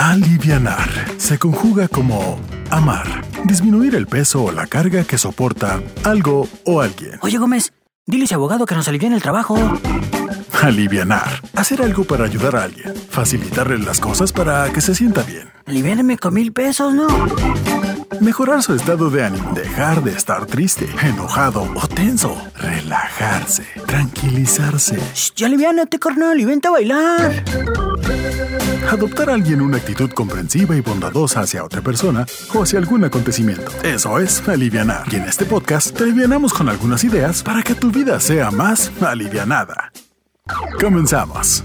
Alivianar se conjuga como amar, disminuir el peso o la carga que soporta algo o alguien. Oye, Gómez, dile a ese abogado que nos aliviane el trabajo. Alivianar, hacer algo para ayudar a alguien, facilitarle las cosas para que se sienta bien. Aliviáname con mil pesos, ¿no? Mejorar su estado de ánimo, dejar de estar triste, enojado o tenso, relajarse, tranquilizarse. Shh, ya aliviánate, carnal, y vente a bailar. Adoptar a alguien una actitud comprensiva y bondadosa hacia otra persona o hacia algún acontecimiento. Eso es alivianar. Y en este podcast te alivianamos con algunas ideas para que tu vida sea más alivianada. Comenzamos.